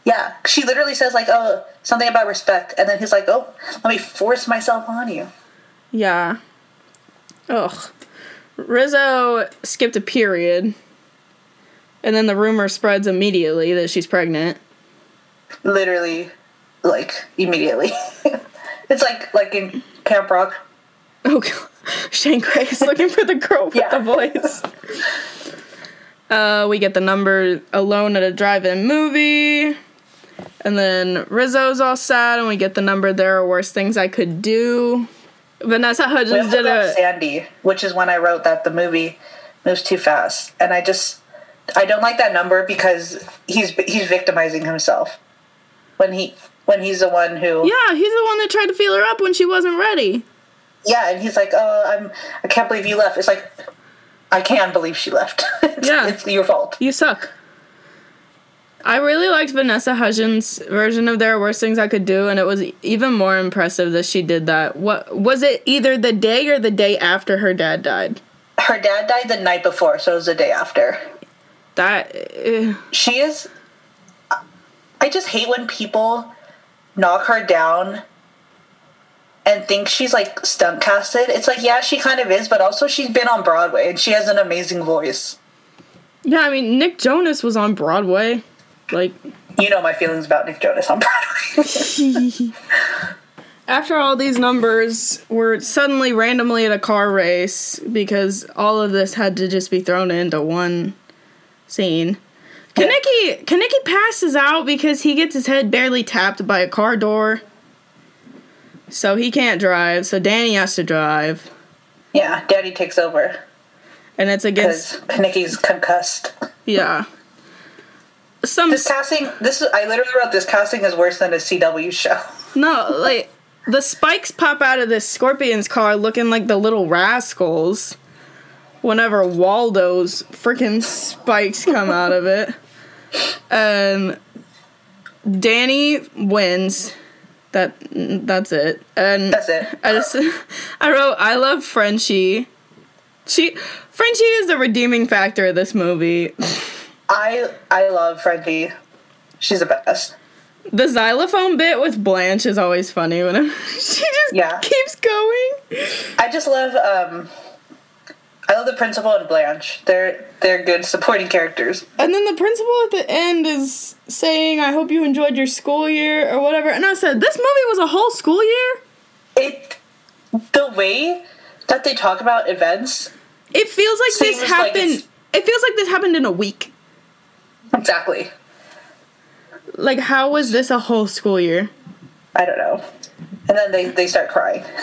Yeah, she literally says, like, oh, something about respect. And then he's like, oh, let me force myself on you. Yeah. Ugh. Rizzo skipped a period. And then the rumor spreads immediately that she's pregnant. Literally, like, immediately. it's like like in Camp Rock. Oh. Shane is looking for the girl with Yeah. the voice. Uh, we get the number alone at a drive-in movie. And then Rizzo's all sad, and we get the number there are worse things I could do. Vanessa Hudgens did a Sandy, which is when I wrote that the movie moves too fast, and I just I don't like that number because he's he's victimizing himself when he when he's the one who yeah. He's the one that tried to feel her up when she wasn't ready. Yeah, and he's like, oh, I'm I can't believe you left. It's like I can believe she left. it's, Yeah. it's your fault. You suck. I really liked Vanessa Hudgens' version of There Are Worse Things I Could Do, and it was even more impressive that she did that. What was it? Either the day or the day after her dad died. Her dad died the night before, so it was the day after. That eh, She is. I just hate when people knock her down and think she's like stunt casted. It's like, yeah, she kind of is, but also she's been on Broadway and she has an amazing voice. yeah. I mean, Nick Jonas was on Broadway. Like You know my feelings about Nick Jonas on Broadway. after all these numbers, we're suddenly randomly at a car race because all of this had to just be thrown into one scene. Kenickie Kenickie passes out because he gets his head barely tapped by a car door. So he can't drive, so Danny has to drive. yeah, Daddy takes over And it's against because Kenickie's concussed. yeah. Some This casting, this is, I literally wrote this casting is worse than a CW show. No, like the spikes pop out of this scorpion's car looking like the little rascals. Whenever Waldo's freaking spikes come out of it. Um Danny wins. That that's it. And That's it. I just I wrote I love Frenchie. She Frenchie is the redeeming factor of this movie. I I love Frenchie. She's the best. The xylophone bit with Blanche is always funny when she just Yeah. keeps going. I just love um I love the principal and Blanche. They're they're good supporting characters. And then the principal at the end is saying, I hope you enjoyed your school year or whatever. And I said, This movie was a whole school year? It the way that they talk about events It feels like this Seems like happened. it feels like this happened in a week. exactly. Like, how was this a whole school year? I don't know. And then they, they start crying.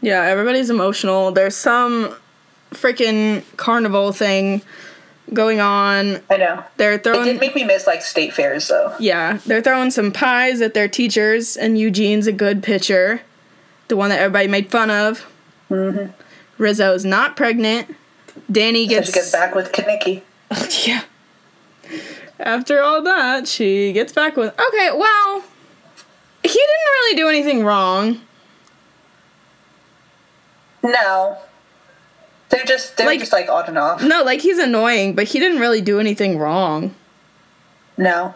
Yeah, everybody's emotional. There's some freaking carnival thing going on. I know. They're throwing. It did make me miss like state fairs though. Yeah, they're throwing some pies at their teachers, and Eugene's a good pitcher. The one that everybody made fun of. Mm-hmm. Rizzo's not pregnant. Danny So gets. she gets back with Kenickie. yeah. After all that, she gets back with. Okay, well. He didn't really do anything wrong. No. They're just they're Like- just like on and off. No, like he's annoying, but he didn't really do anything wrong. No.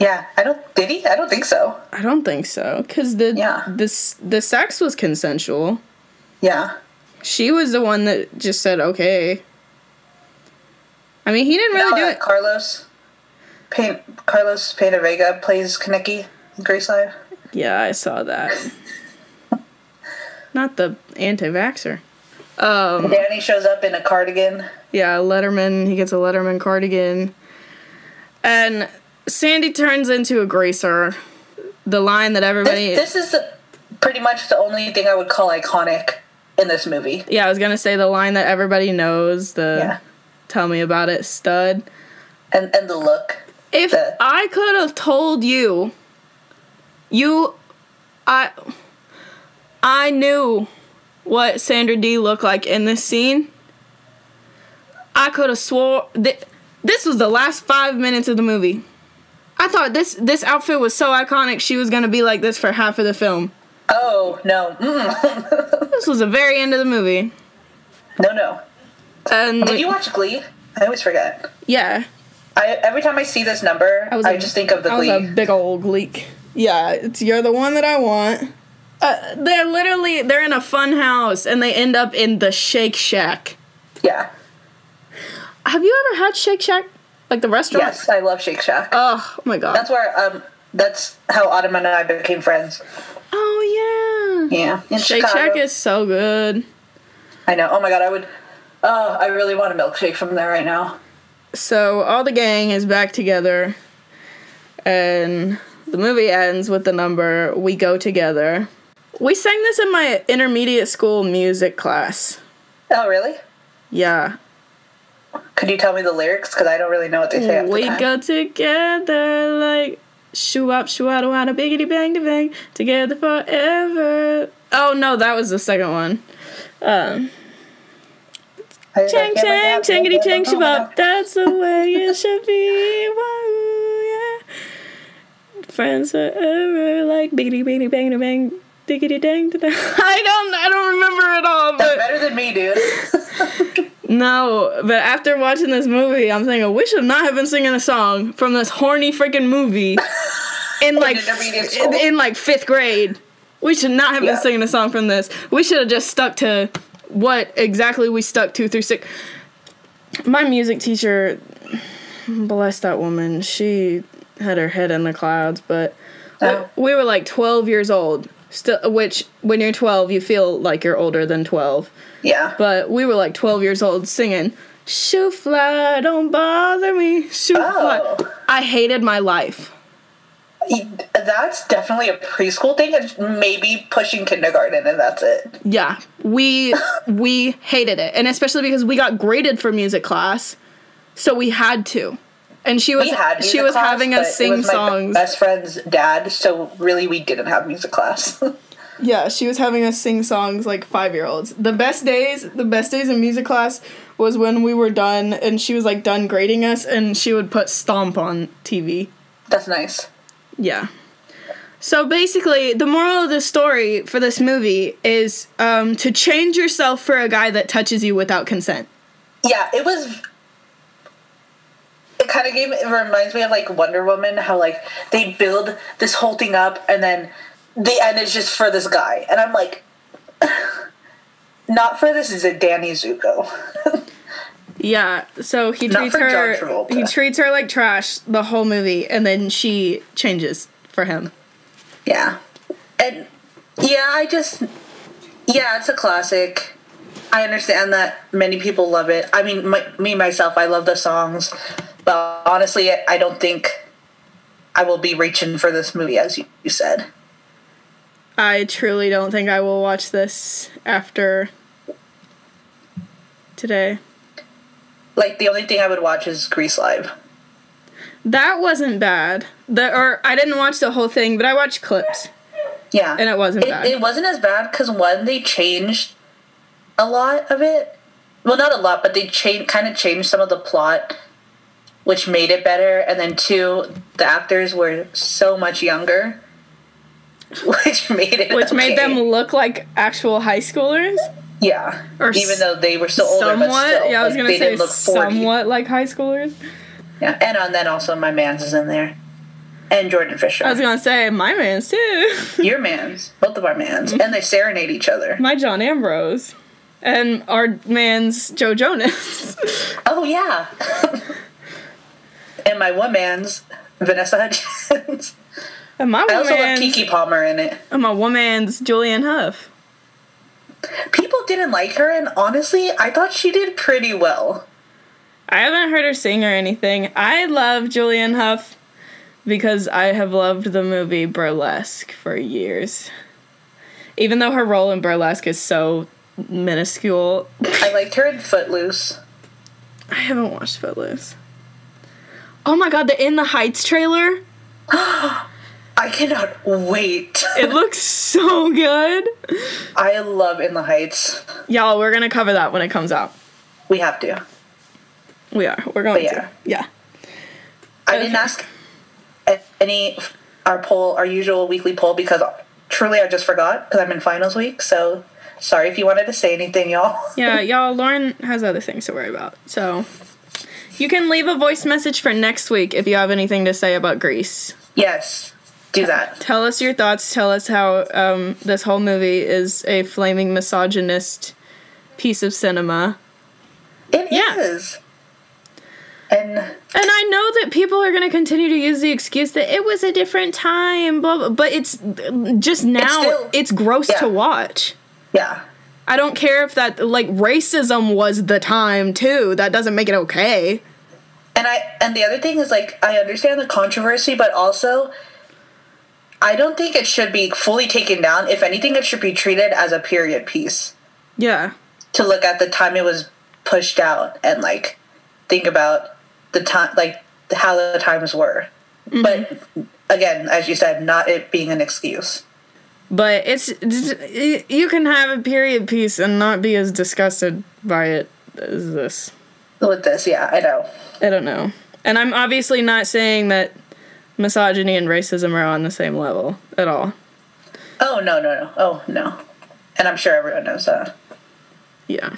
Yeah, I don't did he? I don't think so. I don't think so, cause the Yeah. this the sex was consensual. Yeah. She was the one that just said okay. I mean, he didn't really Now do it. Carlos Pain Carlos Pena Vega plays Kenickie in Grease Live. Yeah, I saw that. Not the anti-vaxer. Um, Danny shows up in a cardigan. yeah, Letterman. He gets a Letterman cardigan, and Sandy turns into a greaser. The line that everybody. This, this is pretty much the only thing I would call iconic in this movie. yeah, I was gonna say the line that everybody knows. The Yeah. tell me about it, stud. And and the look. If The- I could have told you, you, I, I knew what Sandra Dee looked like in this scene. I could have swore that this was the last five minutes of the movie. I thought this this outfit was so iconic. She was gonna be like this for half of the film. Oh no. Mm. This was the very end of the movie, no no. and Did you watch Glee? I always forget. yeah, I every time I see this number, I, a- just think of the I was a big old gleek. Yeah, it's you're the one that I want. Uh, they're literally they're in a fun house and they end up in the Shake Shack. yeah. Have you ever had Shake Shack, like the restaurant? Yes, I love Shake Shack. Oh my god. That's where um that's how Autumn and I became friends. oh yeah. Yeah. In Shake Chicago. Shack is so good. I know. Oh my god, I would Oh, I really want a milkshake from there right now. So all the gang is back together, and the movie ends with the number "We Go Together." We sang this in my intermediate school music class. Oh really? Yeah, Could you tell me the lyrics? Because I don't really know what they say. half the We go together like shoo up, shoo out, out, a biggity bang to bang, together forever. Oh no, that was the second one. Um, chang chang, changity chang shabop. That's the way it should be. Yeah. Friends forever like biggity biggity bang to bang, diggity dang to dang. I don't, I don't remember it all, That's but better than me, dude. no. But after watching this movie, I'm thinking we should not have been singing a song from this horny freaking movie in like intermediate f- in, in, like fifth grade. We should not have been Yeah. singing a song from this. We should have just stuck to what exactly we stuck to through six. My music teacher, bless that woman, she had her head in the clouds, but Oh. we were like 12 years old. Still, which when you're 12, you feel like you're older than 12 yeah. but we were like 12 years old singing shoo fly don't bother me shoo fly Oh. i hated my life That's definitely a preschool thing, and maybe pushing kindergarten, and that's it. yeah we we hated it and especially because we got graded for music class so we had to and she was had she was class, having us sing was my songs Best friend's dad, so really we didn't have music class. yeah she was having us sing songs like five year olds the best days the best days in music class was when we were done and she was like done grading us and she would put stomp on tv that's nice. Yeah. So basically, the moral of the story for this movie is um, to change yourself for a guy that touches you without consent. Yeah, it was. It kind of gave. It reminds me of like Wonder Woman, how like they build this whole thing up, and then the end is just for this guy, and I'm like, not for this. Is it Danny Zuko? Yeah. So he Not treats her. He treats her like trash the whole movie, and then she changes for him. yeah, and yeah, I just yeah, it's a classic. I understand that many people love it. I mean, my, me myself, I love the songs, but honestly, I don't think I will be reaching for this movie, as you, you said. I truly don't think I will watch this after today. Like the only thing I would watch is Grease Live. That wasn't bad. The or I didn't watch the whole thing, but I watched clips, Yeah, and it wasn't it, bad. it wasn't as bad because one, they changed a lot of it. Well, not a lot, but they changed kind of changed some of the plot, which made it better. And then two, the actors were so much younger, which made it which made them look like actual high schoolers. yeah, or even though they were still older, but still, yeah, I was like, gonna say look somewhat like high schoolers. Yeah, and on then also my man's is in there, and Jordan Fisher. I was gonna say my man's too. Your man's, both of our mans, and they serenade each other. my John Ambrose, and our man's Joe Jonas. Oh yeah. And my woman's Vanessa Hudgens. and my I also love Keke Palmer in it. and my woman's Julianne Hough. People didn't like her, and honestly, I thought she did pretty well. I haven't heard her sing or anything. I love Julianne Hough because I have loved the movie Burlesque for years. Even though her role in Burlesque is so minuscule. I liked her in Footloose. I haven't watched Footloose. Oh my god, the In the Heights trailer? I cannot wait. It looks so good. I love In the Heights. Y'all, we're gonna cover that when it comes out. We have to. We are. We're going yeah. to. Yeah. I didn't ask any our poll, our usual weekly poll, because truly I just forgot because I'm in finals week. So sorry if you wanted to say anything, y'all. Yeah, y'all. Lauren has other things to worry about. So you can leave a voice message for next week if you have anything to say about Grease. Yes, do that. Tell us your thoughts. Tell us how um, this whole movie is a flaming misogynist piece of cinema. It Yeah. is. And And I know that people are going to continue to use the excuse that it was a different time, blah, blah, but it's just now, it's, still- gross yeah. to watch. yeah. I don't care if that, like, racism was the time, too. That doesn't make it okay. And I and the other thing is like I understand the controversy, but also I don't think it should be fully taken down. If anything, it should be treated as a period piece Yeah. to look at the time it was pushed out and like think about the time, like how the times were. Mm-hmm. But again, as you said, not it being an excuse. But it's, you can have a period piece and not be as disgusted by it as this. With this, yeah, I know. I don't know. And I'm obviously not saying that misogyny and racism are on the same level at all. Oh no, no, no. Oh no. And I'm sure everyone knows that. Yeah.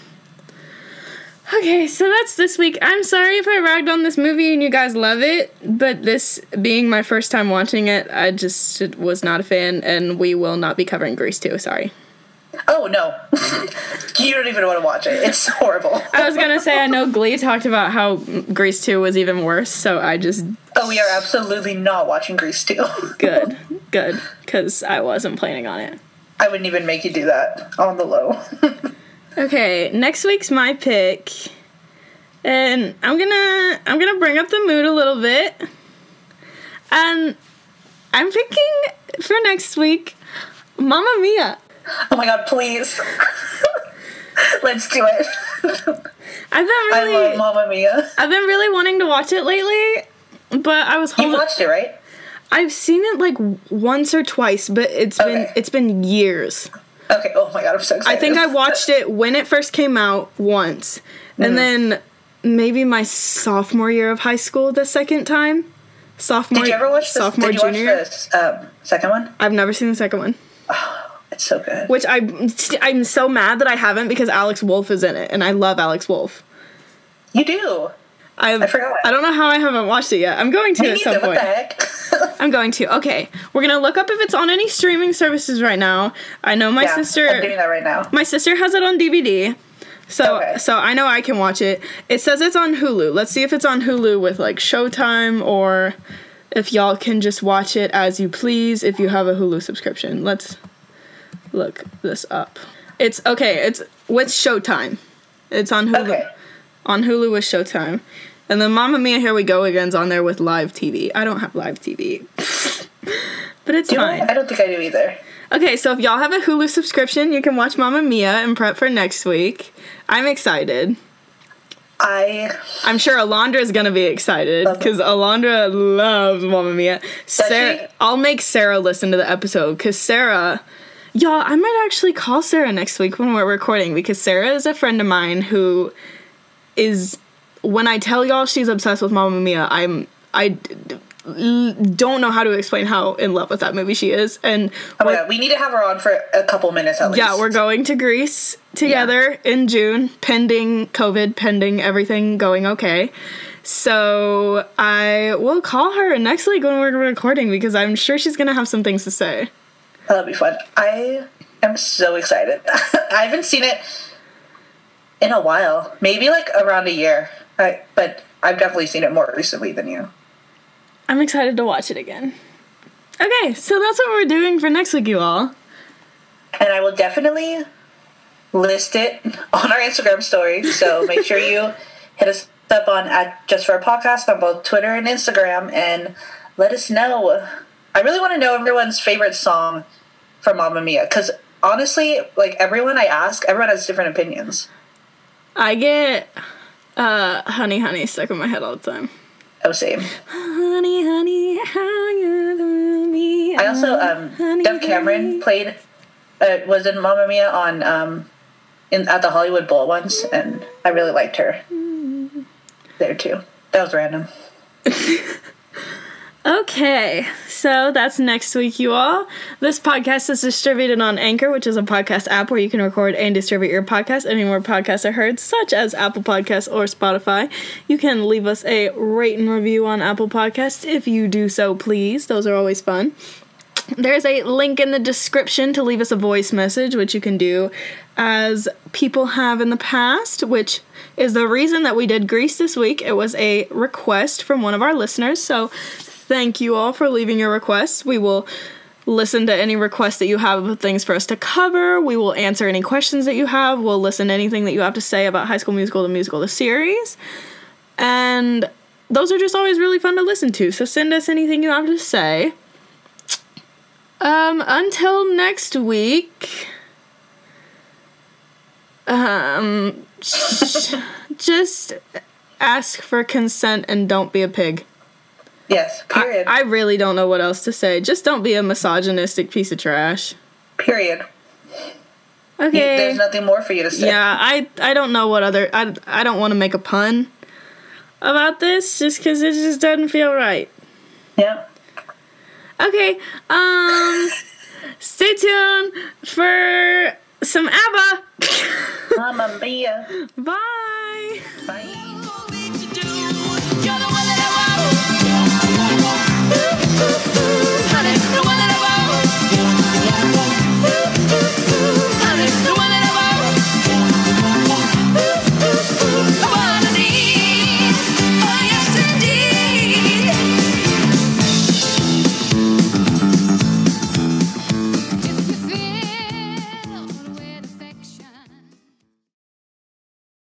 Okay, so that's this week. I'm sorry if I ragged on this movie and you guys love it, but this being my first time watching it, I just was not a fan, and we will not be covering Grease 2. Sorry. Oh no. you don't even want to watch it. It's horrible. I was gonna say, I know Glee talked about how Grease 2 was even worse, so I just. Oh, we are absolutely not watching Grease 2. Good, good, because I wasn't planning on it. I wouldn't even make you do that on the low. Okay, next week's my pick. And I'm gonna I'm gonna bring up the mood a little bit. And I'm picking for next week Mamma Mia. oh my god, please. Let's do it. I've been really I love Mamma Mia. I've been really wanting to watch it lately, but I was You watched it, right? I've seen it like once or twice, but it's been it's been years. Okay. Oh my god, I'm so excited. I think I watched it when it first came out once, Mm-hmm. and then maybe my sophomore year of high school the second time. Sophomore, Did you ever watch the sophomore Did you junior? watch the um, second one? I've never seen the second one, It's so good. which I I'm so mad that I haven't because Alex Wolf is in it, and I love Alex Wolf. You do. I've, I forgot. I don't know how I haven't watched it yet. I'm going to Me at some point. I'm going to. Okay, we're gonna look up if it's on any streaming services right now. I know my yeah, sister. I'm doing that right now. My sister has it on DVD. So Okay. so I know I can watch it. It says it's on Hulu. Let's see if it's on Hulu with like Showtime or if y'all can just watch it as you please if you have a Hulu subscription. Let's look this up. It's okay, it's with Showtime. It's on Hulu. Okay. On Hulu with Showtime. And then Mamma Mia Here We Go Again's on there with live TV. I don't have live TV. but it's Do fine. I don't think I do either. Okay, so if y'all have a Hulu subscription, you can watch Mamma Mia and prep for next week. I'm excited. I I'm sure Alondra is gonna be excited because Alondra loves Mamma Mia. Sarah, she? I'll make Sarah listen to the episode because Sarah, y'all, I might actually call Sarah next week when we're recording because Sarah is a friend of mine who is. When I tell y'all she's obsessed with Mamma Mia, I'm I d- d- l- don't know how to explain how in love with that movie she is, and oh god, we need to have her on for a couple minutes at least. yeah, we're going to Greece together in June, pending COVID, pending everything going okay. So I will call her next week when we're recording because I'm sure she's gonna have some things to say. That'll be fun. I am so excited. I haven't seen it in a while, maybe like around a year. I, but I've definitely seen it more recently than you. I'm excited to watch it again. Okay, so that's what we're doing for next week, you all. And I will definitely list it on our Instagram story. So make sure you hit us up on at Just for a Podcast on both Twitter and Instagram and let us know. I really want to know everyone's favorite song from Mamma Mia because honestly, like everyone I ask, everyone has different opinions. I get uh, Honey Honey stuck in my head all the time. Oh, same. Honey, honey, how you me. I also um Honey, Dove Cameron honey. played uh, was in Mamma Mia on um in at the Hollywood Bowl once and I really liked her there too. That was random. Okay, so that's next week, you all. This podcast is distributed on Anchor, which is a podcast app where you can record and distribute your podcast anywhere podcasts are heard, such as Apple Podcasts or Spotify. You can leave us a rate and review on Apple Podcasts if you do so, please. Those are always fun. There's a link in the description to leave us a voice message, which you can do as people have in the past, which is the reason that we did Grease this week. It was a request from one of our listeners. So thank you all for leaving your requests. We will listen to any requests that you have of things for us to cover. We will answer any questions that you have. We'll listen to anything that you have to say about High School Musical, the musical, the series. And those are just always really fun to listen to. So send us anything you have to say. Um, until next week. Um, just ask for consent and don't be a pig. Yes, I, period. I really don't know what else to say. Just don't be a misogynistic piece of trash. period. Okay. There's nothing more for you to say. Yeah, I I don't know what other I I don't want to make a pun about this just cuz it just doesn't feel right. Yeah. Okay. Um stay tuned for some ABBA. Mamma mia. Bye. Bye.